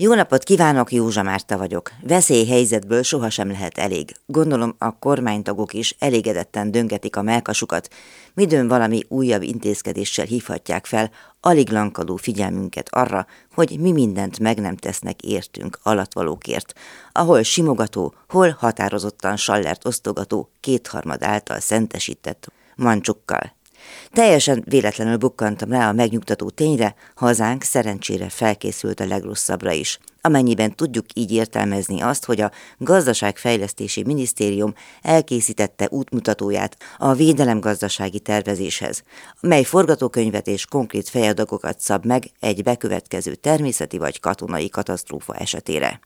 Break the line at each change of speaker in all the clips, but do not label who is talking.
Jó napot kívánok, Józsa Márta vagyok. Veszélyhelyzetből sohasem lehet elég. Gondolom a kormánytagok is elégedetten döngetik a melkasukat, midőn valami újabb intézkedéssel hívhatják fel alig lankadó figyelmünket arra, hogy mi mindent meg nem tesznek értünk alatvalókért, ahol simogató, hol határozottan sallert osztogató, kétharmad által szentesített mancsukkal. Teljesen véletlenül bukkantam rá a megnyugtató tényre, hazánk szerencsére felkészült a legrosszabbra is. Amennyiben tudjuk így értelmezni azt, hogy a Gazdaságfejlesztési Minisztérium elkészítette útmutatóját a védelemgazdasági tervezéshez, mely forgatókönyvet és konkrét fejadagokat szab meg egy bekövetkező természeti vagy katonai katasztrófa esetére.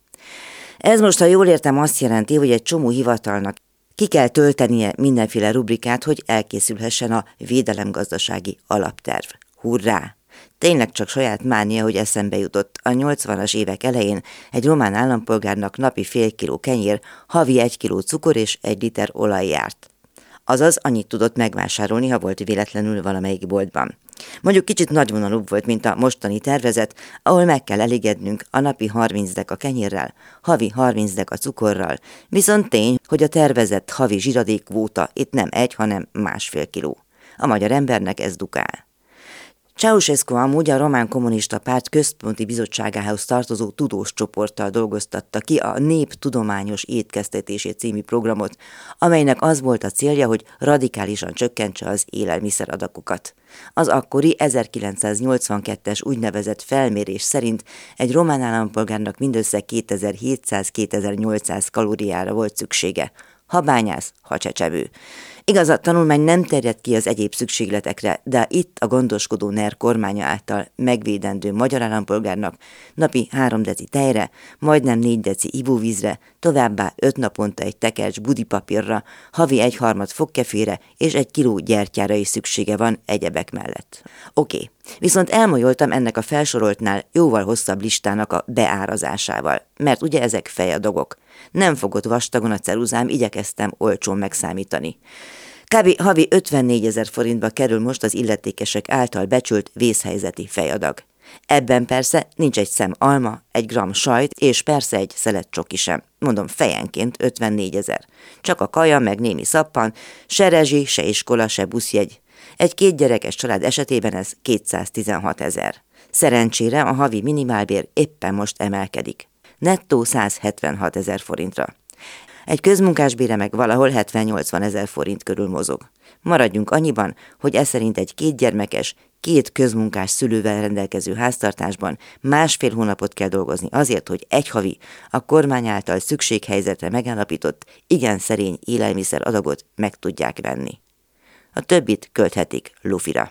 Ez most, ha jól értem, azt jelenti, hogy egy csomó hivatalnak ki kell töltenie mindenféle rubrikát, hogy elkészülhessen a védelemgazdasági alapterv. Hurrá! Tényleg csak saját mánia, hogy eszembe jutott. A 80-as évek elején egy román állampolgárnak napi fél kiló kenyér, havi egy kiló cukor és egy liter olaj járt. Azaz annyit tudott megvásárolni, ha volt véletlenül valamelyik boltban. Mondjuk kicsit nagyvonalúbb volt, mint a mostani tervezet, ahol meg kell elégednünk a napi 30 dek a kenyérrel, havi 30 dek a cukorral, viszont tény, hogy a tervezett havi zsiradékvóta itt nem egy, hanem másfél kiló. A magyar embernek ez dukál. Ceausescu amúgy a Román Kommunista Párt központi bizottságához tartozó tudós csoporttal dolgoztatta ki a Nép Tudományos Étkeztetését című programot, amelynek az volt a célja, hogy radikálisan csökkentse az élelmiszeradakokat. Az akkori 1982-es úgynevezett felmérés szerint egy román állampolgárnak mindössze 2700-2800 kalóriára volt szüksége, ha bányász, ha csecsevő. Igaz, a tanulmány nem terjed ki az egyéb szükségletekre, de itt a gondoskodó NER kormánya által megvédendő magyar állampolgárnak napi három deci tejre, majdnem négy deci ivóvízre, továbbá öt naponta egy tekercs budipapírra, havi egy harmad fogkefére és egy kiló gyertyára is szüksége van egyebek mellett. Oké, okay. Viszont elmolyoltam ennek a felsoroltnál jóval hosszabb listának a beárazásával, mert ugye ezek fejadogok. Nem fogott vastagon a ceruzám, igyekeztem olcsón megszámítani. Kb. havi 54 ezer forintba kerül most az illetékesek által becsült vészhelyzeti fejadag. Ebben persze nincs egy szem alma, egy gram sajt, és persze egy szelet csoki sem. Mondom, fejenként 54 ezer. Csak a kaja, meg némi szappan, se rezsi, se iskola, se buszjegy. Egy két gyerekes család esetében ez 216 ezer. Szerencsére a havi minimálbér éppen most emelkedik. Nettó 176 ezer forintra. Egy közmunkás bére meg valahol 70-80 ezer forint körül mozog. Maradjunk annyiban, hogy ez szerint egy kétgyermekes, két közmunkás szülővel rendelkező háztartásban másfél hónapot kell dolgozni azért, hogy egy havi, a kormány által szükséghelyzetre megállapított, igen szerény élelmiszer adagot meg tudják venni. A többit költhetik lufira.